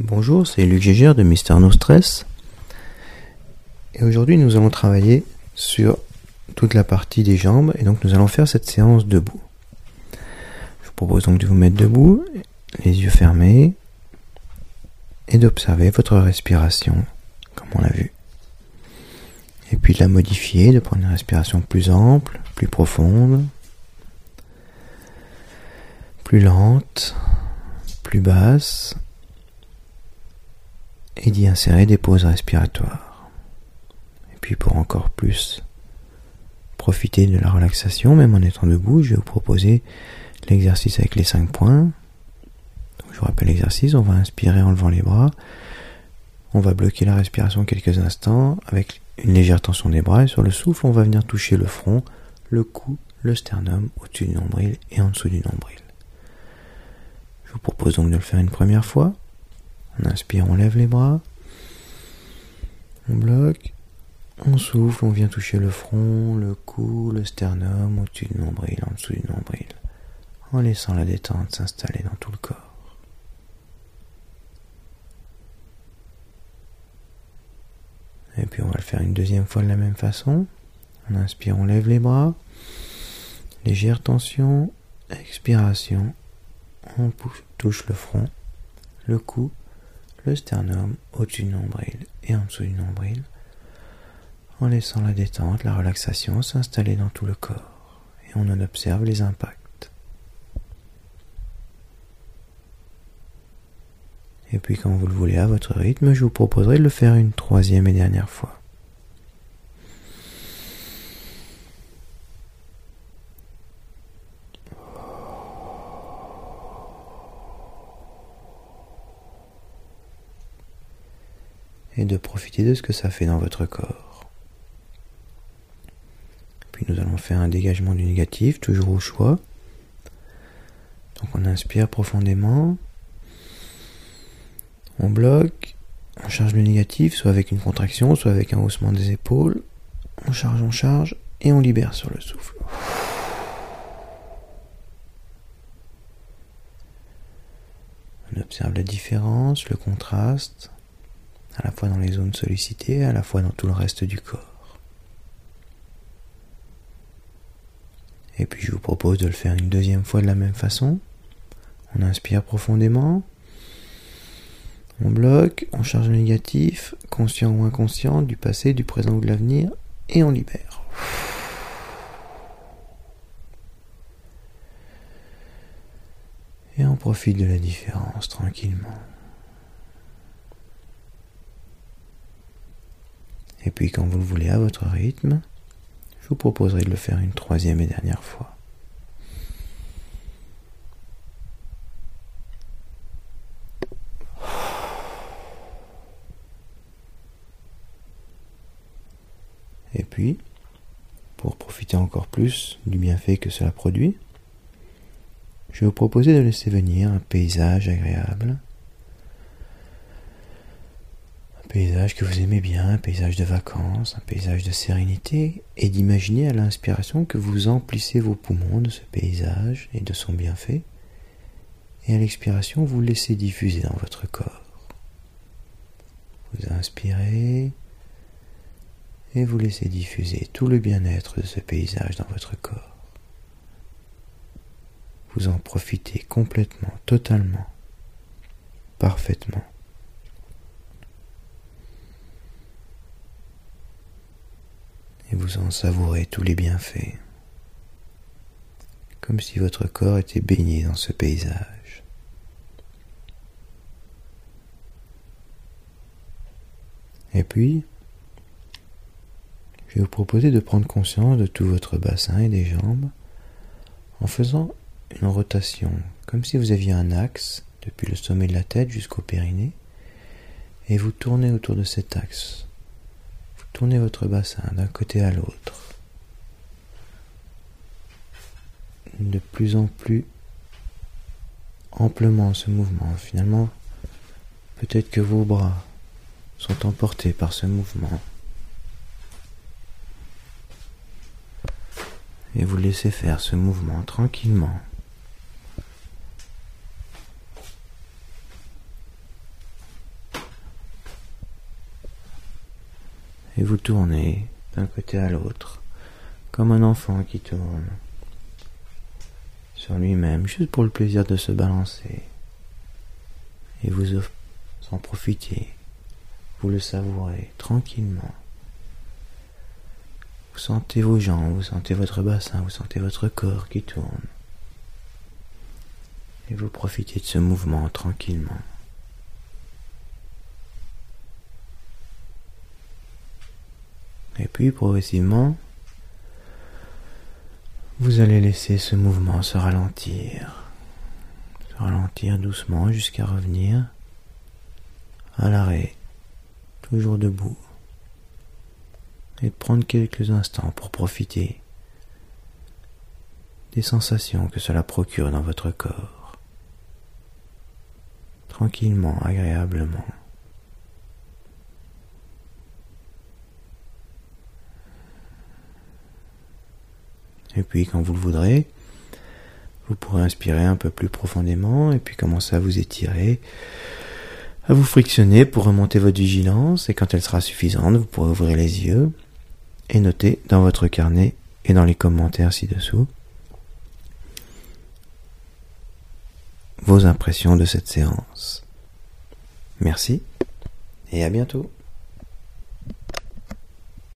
Bonjour, c'est Luc Gégère de Mister No Stress. Et aujourd'hui, nous allons travailler sur toute la partie des jambes. Et donc, nous allons faire cette séance debout. Je vous propose donc de vous mettre debout, les yeux fermés, et d'observer votre respiration, comme on l'a vu. Et puis de la modifier, de prendre une respiration plus ample, plus profonde, plus lente, plus basse, et d'y insérer des pauses respiratoires. Et puis pour encore plus profiter de la relaxation, même en étant debout, je vais vous proposer l'exercice avec les cinq points. je vous rappelle l'exercice, on va inspirer en levant les bras. On va bloquer la respiration quelques instants avec une légère tension des bras et sur le souffle, on va venir toucher le front, le cou, le sternum au-dessus du nombril et en dessous du nombril. Je vous propose donc de le faire une première fois. On inspire, on lève les bras. On bloque. On souffle, on vient toucher le front, le cou, le sternum, au-dessus du nombril, en dessous du nombril, en laissant la détente s'installer dans tout le corps. Et puis on va le faire une deuxième fois de la même façon. On inspire, on lève les bras. Légère tension, expiration. On touche le front, le cou, le sternum au-dessus du nombril et en dessous du nombril, en laissant la détente, la relaxation s'installer dans tout le corps, et on en observe les impacts. Et puis quand vous le voulez à votre rythme, je vous proposerai de le faire une troisième et dernière fois. Et de profiter de ce que ça fait dans votre corps. Puis nous allons faire un dégagement du négatif, toujours au choix. Donc on inspire profondément, on bloque, on charge le négatif, soit avec une contraction, soit avec un haussement des épaules. On charge, on charge, et on libère sur le souffle. On observe la différence, le contraste à la fois dans les zones sollicitées, à la fois dans tout le reste du corps. Et puis je vous propose de le faire une deuxième fois de la même façon. On inspire profondément, on bloque, on charge le négatif, conscient ou inconscient, du passé, du présent ou de l'avenir, et on libère. Et on profite de la différence tranquillement. Et puis quand vous le voulez à votre rythme, je vous proposerai de le faire une troisième et dernière fois. Et puis, pour profiter encore plus du bienfait que cela produit, je vais vous proposer de laisser venir un paysage agréable paysage que vous aimez bien, un paysage de vacances, un paysage de sérénité, et d'imaginer à l'inspiration que vous emplissez vos poumons de ce paysage et de son bienfait, et à l'expiration, vous laissez diffuser dans votre corps. Vous inspirez et vous laissez diffuser tout le bien-être de ce paysage dans votre corps. Vous en profitez complètement, totalement, parfaitement. Et vous en savourez tous les bienfaits, comme si votre corps était baigné dans ce paysage. Et puis, je vais vous proposer de prendre conscience de tout votre bassin et des jambes en faisant une rotation, comme si vous aviez un axe depuis le sommet de la tête jusqu'au périnée, et vous tournez autour de cet axe Tournez votre bassin d'un côté à l'autre. De plus en plus amplement ce mouvement. Finalement, peut-être que vos bras sont emportés par ce mouvement. Et vous laissez faire ce mouvement tranquillement. Et vous tournez d'un côté à l'autre, comme un enfant qui tourne sur lui-même, juste pour le plaisir de se balancer. Et vous en profitez, vous le savourez tranquillement. Vous sentez vos jambes, vous sentez votre bassin, vous sentez votre corps qui tourne. Et vous profitez de ce mouvement tranquillement. Et puis progressivement, vous allez laisser ce mouvement se ralentir, se ralentir doucement jusqu'à revenir à l'arrêt, toujours debout, et prendre quelques instants pour profiter des sensations que cela procure dans votre corps, tranquillement, agréablement. Et puis quand vous le voudrez, vous pourrez inspirer un peu plus profondément et puis commencer à vous étirer, à vous frictionner pour remonter votre vigilance et quand elle sera suffisante, vous pourrez ouvrir les yeux et noter dans votre carnet et dans les commentaires ci-dessous vos impressions de cette séance. Merci et à bientôt.